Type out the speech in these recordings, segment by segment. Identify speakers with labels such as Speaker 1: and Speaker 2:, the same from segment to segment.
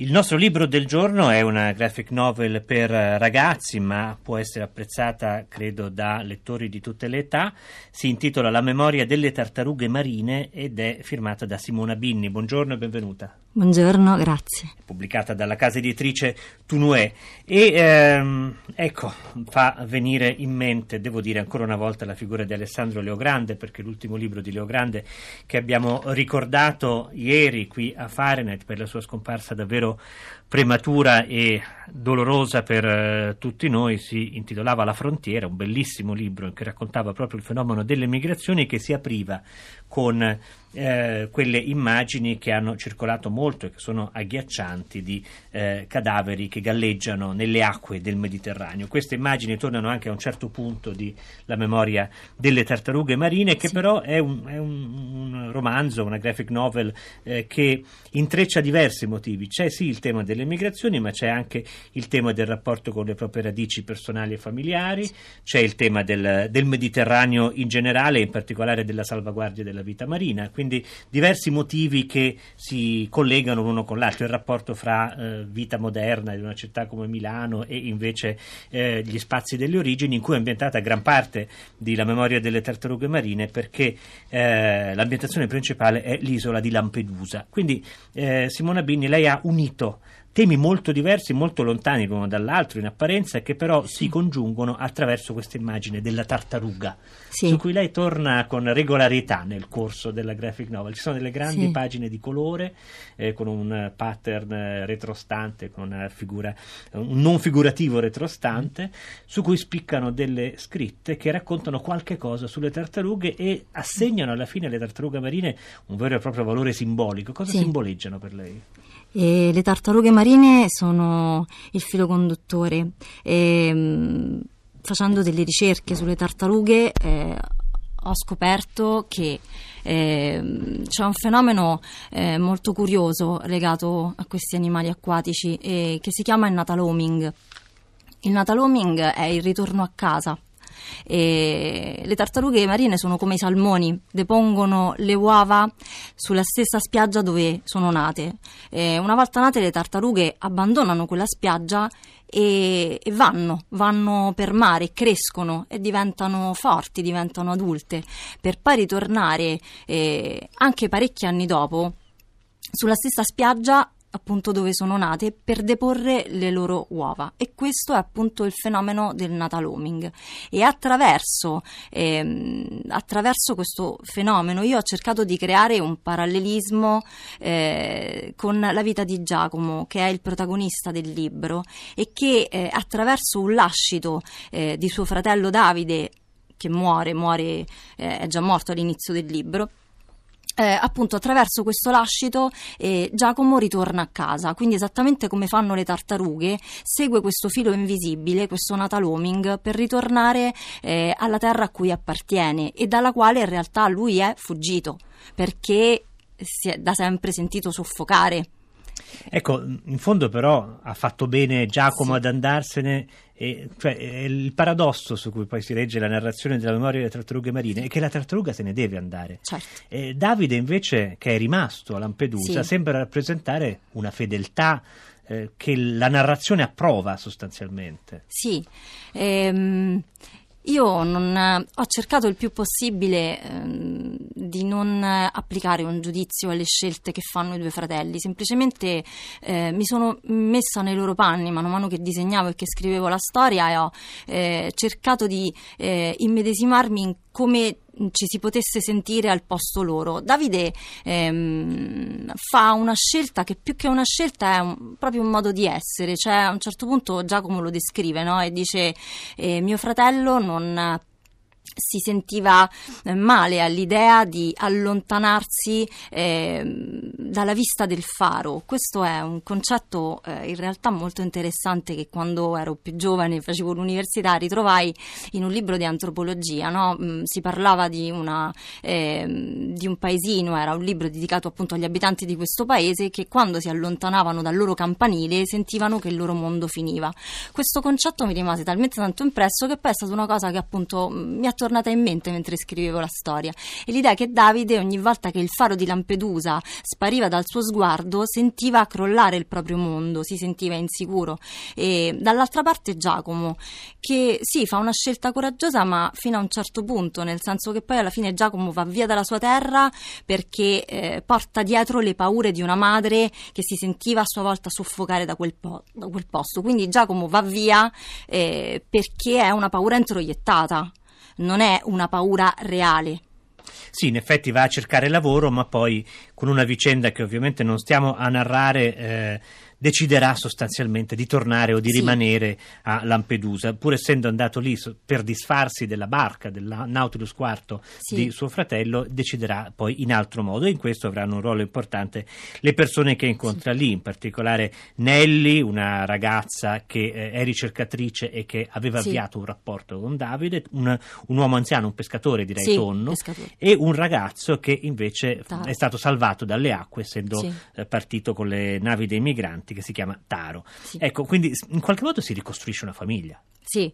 Speaker 1: Il nostro libro del giorno è una graphic novel per ragazzi, ma può essere apprezzata, credo, da lettori di tutte le età. Si intitola La memoria delle tartarughe marine ed è firmata da Simona Binni. Buongiorno e benvenuta.
Speaker 2: Buongiorno, grazie.
Speaker 1: Pubblicata dalla casa editrice Tunue. E ehm, ecco, fa venire in mente, devo dire ancora una volta, la figura di Alessandro Leogrande, perché l'ultimo libro di Leogrande che abbiamo ricordato ieri qui a Fahrenheit per la sua scomparsa davvero prematura e dolorosa per eh, tutti noi, si intitolava La frontiera, un bellissimo libro che raccontava proprio il fenomeno delle migrazioni che si apriva con eh, quelle immagini che hanno circolato molto e che sono agghiaccianti di eh, cadaveri che galleggiano nelle acque del Mediterraneo. Queste immagini tornano anche a un certo punto della memoria delle tartarughe marine, che sì. però è, un, è un, un, romanzo, una graphic novel eh, che intreccia diversi motivi. C'è sì il tema delle migrazioni, ma c'è anche il tema del rapporto con le proprie radici personali e familiari, c'è il tema del, del Mediterraneo in generale, in particolare della salvaguardia della vita marina quindi diversi motivi che si collegano l'uno con l'altro, il rapporto fra eh, vita moderna di una città come Milano e invece eh, gli spazi delle origini in cui è ambientata gran parte di La memoria delle tartarughe marine perché eh, l'ambientazione principale è l'isola di Lampedusa. Quindi eh, Simona Bini, lei ha unito temi molto diversi, molto lontani l'uno dall'altro in apparenza, che però sì. si congiungono attraverso questa immagine della tartaruga, sì. su cui lei torna con regolarità nel corso della graphic novel. Ci sono delle grandi sì. pagine di colore eh, con un pattern eh, retrostante, con una figura, un non figurativo retrostante, su cui spiccano delle scritte che raccontano qualche cosa sulle tartarughe e assegnano alla fine alle tartarughe marine un vero e proprio valore simbolico. Cosa simboleggiano per lei?
Speaker 2: E le tartarughe marine sono il filo conduttore. E, mm, facendo delle ricerche sulle tartarughe eh, ho scoperto che eh, c'è un fenomeno eh, molto curioso legato a questi animali acquatici eh, che si chiama il nataloming. Il nataloming è il ritorno a casa e le tartarughe marine sono come i salmoni, depongono le uova sulla stessa spiaggia dove sono nate. E una volta nate le tartarughe abbandonano quella spiaggia e, e, vanno, vanno per mare, crescono e diventano forti, diventano adulte, per poi ritornare eh, anche parecchi anni dopo sulla stessa spiaggia appunto dove sono nate per deporre le loro uova. E questo è appunto il fenomeno del nataloming. E attraverso, ehm, attraverso questo fenomeno io ho cercato di creare un parallelismo eh, con la vita di Giacomo che è il protagonista del libro e che eh, attraverso un lascito eh, di suo fratello Davide che muore, muore eh, è già morto all'inizio del libro eh, appunto attraverso questo lascito eh, Giacomo ritorna a casa, quindi esattamente come fanno le tartarughe, segue questo filo invisibile, questo nataloming, per ritornare eh, alla terra a cui appartiene e dalla quale in realtà lui è fuggito, perché si è da sempre sentito soffocare.
Speaker 1: Ecco, in fondo però ha fatto bene Giacomo sì. ad andarsene e, cioè, il paradosso su cui poi si regge la narrazione della memoria delle tartarughe marine è che la tartaruga se ne deve andare.
Speaker 2: Certo.
Speaker 1: Eh, Davide invece, che è rimasto a Lampedusa, sì. sembra rappresentare una fedeltà eh, che la narrazione approva sostanzialmente.
Speaker 2: Sì. Ehm, io non, ho cercato il più possibile ehm, di non applicare un giudizio alle scelte che fanno i due fratelli, semplicemente eh, mi sono messa nei loro panni man mano che disegnavo e che scrivevo la storia e ho eh, cercato di eh, immedesimarmi in come ci si potesse sentire al posto loro. Davide ehm, fa una scelta che più che una scelta è un, proprio un modo di essere, cioè a un certo punto Giacomo lo descrive no? e dice eh, mio fratello non si sentiva eh, male all'idea di allontanarsi eh, dalla vista del faro. Questo è un concetto eh, in realtà molto interessante che quando ero più giovane facevo l'università ritrovai in un libro di antropologia. No? Mm, si parlava di, una, eh, di, un paesino, era un libro dedicato appunto agli abitanti di questo paese che quando si allontanavano dal loro campanile sentivano che il loro mondo finiva. Questo concetto mi rimase talmente tanto impresso che poi è stata una cosa che appunto mi ha tornata in mente mentre scrivevo la storia. E l'idea che Davide, ogni volta che il faro di Lampedusa spariva dal suo sguardo sentiva crollare il proprio mondo, si sentiva insicuro. E dall'altra parte Giacomo, che sì, fa una scelta coraggiosa, ma fino a un certo punto, nel senso che poi alla fine Giacomo va via dalla sua terra perché eh, porta dietro le paure di una madre che si sentiva a sua volta soffocare da quel, po- da quel posto. Quindi Giacomo va via eh, perché è una paura introiettata, non è una paura reale.
Speaker 1: Sì, in effetti va a cercare lavoro, ma poi con una vicenda che ovviamente non stiamo a narrare. Eh, deciderà sostanzialmente di tornare o di sì. rimanere a Lampedusa, pur essendo andato lì per disfarsi della barca del Nautilus IV sì. di suo fratello, deciderà poi in altro modo e in questo avranno un ruolo importante le persone che incontra sì. lì, in particolare Nelly, una ragazza che eh, è ricercatrice e che aveva avviato un rapporto con Davide, un, un, uomo anziano, un pescatore direi tonno, pescatore. e un ragazzo che invece Taro. è stato salvato dalle acque essendo eh, partito con le navi dei migranti infatti che si chiama Taro. Sì. Ecco, quindi in qualche modo si ricostruisce una famiglia.
Speaker 2: Sì,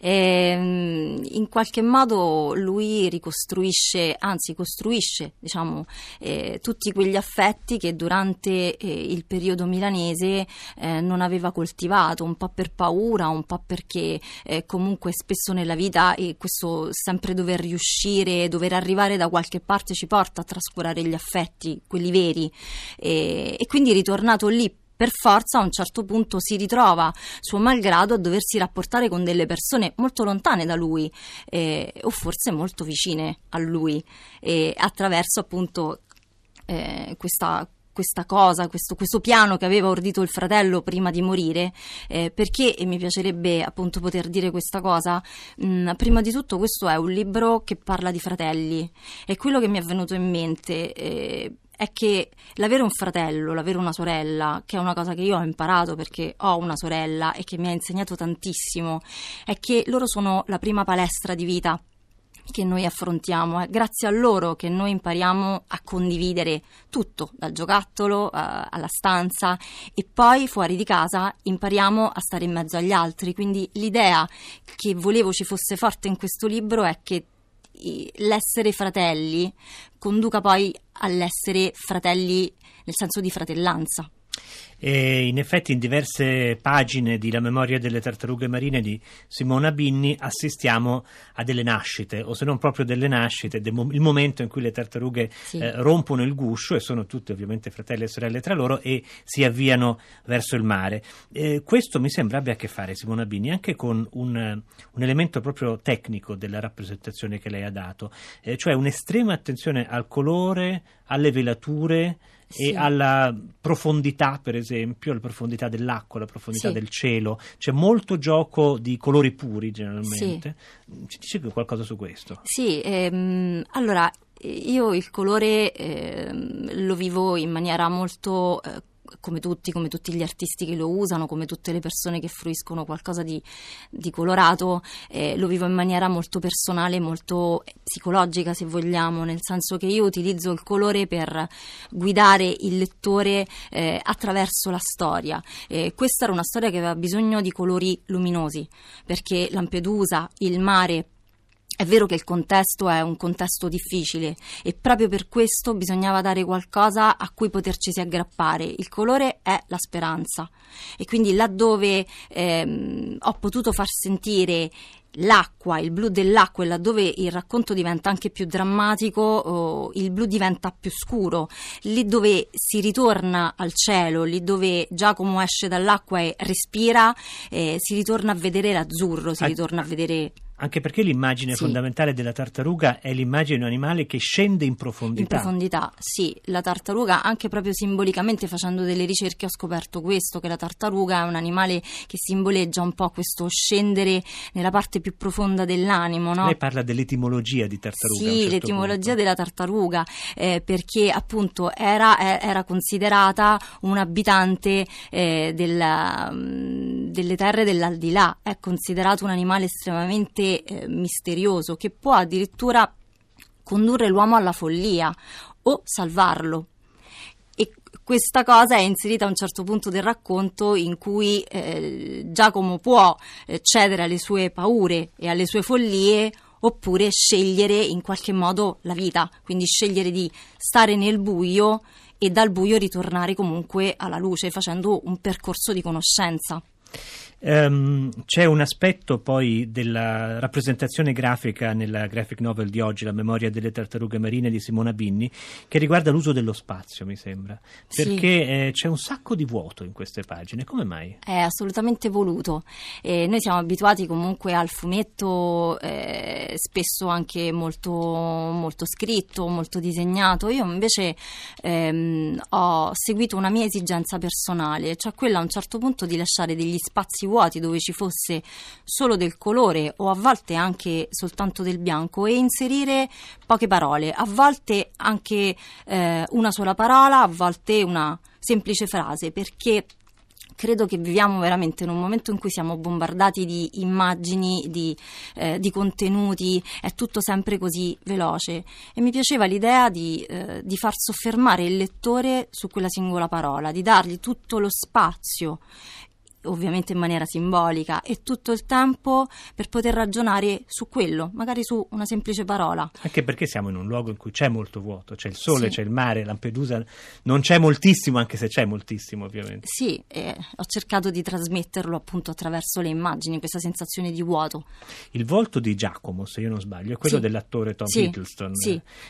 Speaker 2: ehm, in qualche modo lui ricostruisce, anzi costruisce diciamo, eh, tutti quegli affetti che durante eh, il periodo milanese eh, non aveva coltivato, un po' per paura, un po' perché eh, comunque spesso nella vita questo sempre dover riuscire, dover arrivare da qualche parte ci porta a trascurare gli affetti, quelli veri, e quindi ritornato lì per forza a un certo punto si ritrova, suo malgrado, a doversi rapportare con delle persone molto lontane da lui eh, o forse molto vicine a lui. Eh, attraverso appunto eh, questa, questa cosa, questo, questo, piano che aveva ordito il fratello prima di morire, eh, perché, e mi piacerebbe appunto poter dire questa cosa, mh, mm, prima di tutto questo è un libro che parla di fratelli. E quello che mi è venuto in mente... Eh, è che l'avere un fratello, l'avere una sorella, che è una cosa che io ho imparato perché ho una sorella e che mi ha insegnato tantissimo, è che loro sono la prima palestra di vita che noi affrontiamo. È grazie a loro che noi impariamo a condividere tutto, dal giocattolo uh, alla stanza e poi fuori di casa impariamo a stare in mezzo agli altri. Quindi l'idea che volevo ci fosse forte in questo libro è che l'essere fratelli conduca poi all'essere fratelli nel senso di fratellanza.
Speaker 1: E in effetti in diverse pagine di La memoria delle tartarughe marine di Simona Binni assistiamo a delle nascite, o se non proprio delle nascite, del, il momento in cui le tartarughe sì. eh, rompono il guscio, e sono tutte ovviamente fratelli e sorelle tra loro, e si avviano verso il mare. Eh, questo mi sembra abbia a che fare, Simona Binni, anche con un, un elemento proprio tecnico della rappresentazione che lei ha dato, eh, cioè un'estrema attenzione al colore, alle velature, sì. e alla profondità, per esempio, alla profondità dell'acqua, alla profondità sì. del cielo. C'è molto gioco di colori puri generalmente. Sì. Ci dice qualcosa su questo?
Speaker 2: Sì, ehm, allora io il colore ehm, lo vivo in maniera molto eh, come tutti, come tutti gli artisti che lo usano, come tutte le persone che fruiscono qualcosa di, di colorato, eh, lo vivo in maniera molto personale, molto psicologica se vogliamo, nel senso che io utilizzo il colore per guidare il lettore eh, attraverso la storia. Eh, questa era una storia che aveva bisogno di colori luminosi, perché Lampedusa, il mare, è vero che il contesto è un contesto difficile e proprio per questo bisognava dare qualcosa a cui poterci aggrappare. Il colore è la speranza e quindi laddove ehm, ho potuto far sentire l'acqua, il blu dell'acqua e laddove il racconto diventa anche più drammatico, oh, il blu diventa più scuro. Lì dove si ritorna al cielo, lì dove Giacomo esce dall'acqua e respira, eh, si ritorna a vedere l'azzurro, si ritorna a vedere
Speaker 1: anche perché l'immagine sì. fondamentale della tartaruga è l'immagine di un animale che scende in profondità.
Speaker 2: In profondità, sì. La tartaruga, anche proprio simbolicamente facendo delle ricerche, ho scoperto questo, che la tartaruga è un animale che simboleggia un po' questo scendere nella parte più profonda dell'animo. No?
Speaker 1: Lei parla dell'etimologia di tartaruga.
Speaker 2: Sì,
Speaker 1: certo
Speaker 2: l'etimologia
Speaker 1: punto.
Speaker 2: della tartaruga, eh, perché appunto era, eh, era, considerata un abitante eh, della, mm, delle terre dell'aldilà, è considerato un animale estremamente eh, misterioso che può addirittura condurre l'uomo alla follia o salvarlo. E questa cosa è inserita a un certo punto del racconto in cui eh, Giacomo può eh, cedere alle sue paure e alle sue follie oppure scegliere in qualche modo la vita, quindi scegliere di stare nel buio e dal buio ritornare comunque alla luce facendo un percorso di conoscenza.
Speaker 1: Um, c'è un aspetto poi della rappresentazione grafica nella graphic novel di oggi, La memoria delle tartarughe marine di Simona Binni, che riguarda l'uso dello spazio, mi sembra. Perché sì. eh, c'è un sacco di vuoto in queste pagine. Come mai?
Speaker 2: È assolutamente voluto. Eh, noi siamo abituati comunque al fumetto, eh, spesso anche molto, molto, scritto, molto disegnato. Io invece ehm, ho seguito una mia esigenza personale, cioè quella a un certo punto di lasciare degli spazi vuoti dove ci fosse solo del colore o a volte anche soltanto del bianco e inserire poche parole, a volte anche eh, una sola parola, a volte una semplice frase, perché credo che viviamo veramente in un momento in cui siamo bombardati di immagini, di, eh, di contenuti, è tutto sempre così veloce. E mi piaceva l'idea di, eh, di, far soffermare il lettore su quella singola parola, di dargli tutto lo spazio ovviamente in maniera simbolica, e tutto il tempo per poter ragionare su quello, magari su una semplice parola.
Speaker 1: Anche perché siamo in un luogo in cui c'è molto vuoto, c'è il sole, sì. c'è il mare, Lampedusa non c'è moltissimo, anche se c'è moltissimo ovviamente.
Speaker 2: Sì, eh, ho cercato di trasmetterlo appunto attraverso le immagini, questa sensazione di vuoto.
Speaker 1: Il volto di Giacomo, se io non sbaglio, è quello sì. dell'attore Tom sì. Hiddleston,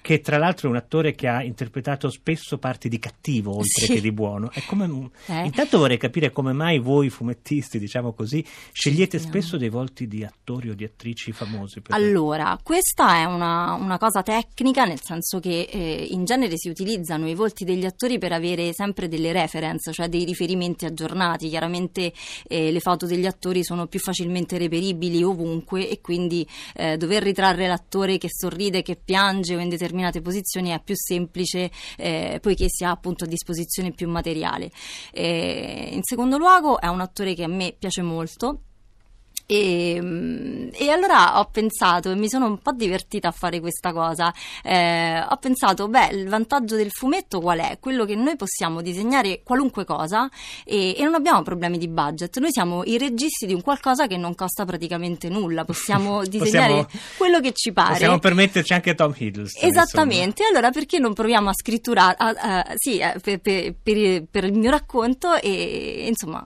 Speaker 1: che tra l'altro è un attore che ha interpretato spesso parti di cattivo oltre che di buono. Come... Eh. Intanto vorrei capire come mai voi fumettisti, diciamo così, scegliete spesso dei volti di attori o di attrici famosi?
Speaker 2: Allora, questa è una, una, cosa tecnica, nel senso che eh, in genere si utilizzano i volti degli attori per avere sempre delle reference, cioè dei riferimenti aggiornati. Chiaramente eh, le foto degli attori sono più facilmente reperibili ovunque e quindi eh, dover ritrarre l'attore che sorride, che piange o in determinate posizioni è più semplice eh, poiché si ha appunto a disposizione più materiale. Eh, in secondo luogo è un attore che a me piace molto e, mm, e, allora ho pensato e mi sono un po' divertita a fare questa cosa. Eh, ho pensato, beh, il vantaggio del fumetto qual è? Quello che noi possiamo disegnare qualunque cosa e, e, non abbiamo problemi di budget. Noi siamo i registi di un qualcosa che non costa praticamente nulla. Possiamo disegnare possiamo, quello che ci pare.
Speaker 1: Possiamo permetterci anche Tom Hiddleston.
Speaker 2: Esattamente. Insomma. Allora perché non proviamo a scritturare? sì, eh, per, per, per, per il mio racconto e insomma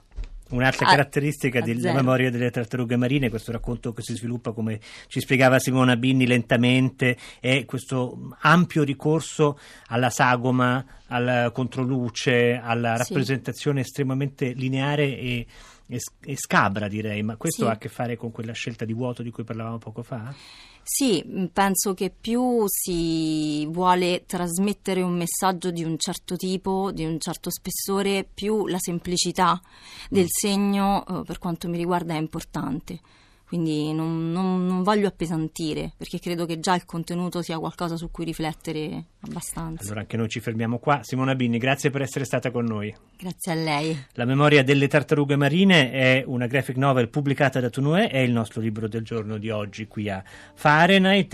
Speaker 1: Un'altra ah, caratteristica della memoria delle tartarughe marine, questo racconto che si sviluppa, come ci spiegava Simona Binni, lentamente, è questo ampio ricorso alla sagoma, alla controluce, alla rappresentazione sì. estremamente lineare e, e, e, scabra, direi. Ma questo sì. ha a che fare con quella scelta di vuoto di cui parlavamo poco fa?
Speaker 2: Sì, mm, penso che più si vuole trasmettere un messaggio di un certo tipo, di un certo spessore, più la semplicità del mm. segno, eh, per quanto mi riguarda, è importante quindi non, non, non, voglio appesantire perché credo che già il contenuto sia qualcosa su cui riflettere abbastanza.
Speaker 1: Allora anche noi ci fermiamo qua. Simona Binni, grazie per essere stata con noi.
Speaker 2: Grazie a lei.
Speaker 1: La memoria delle tartarughe marine è una graphic novel pubblicata da Tunue, è il nostro libro del giorno di oggi qui a Fahrenheit.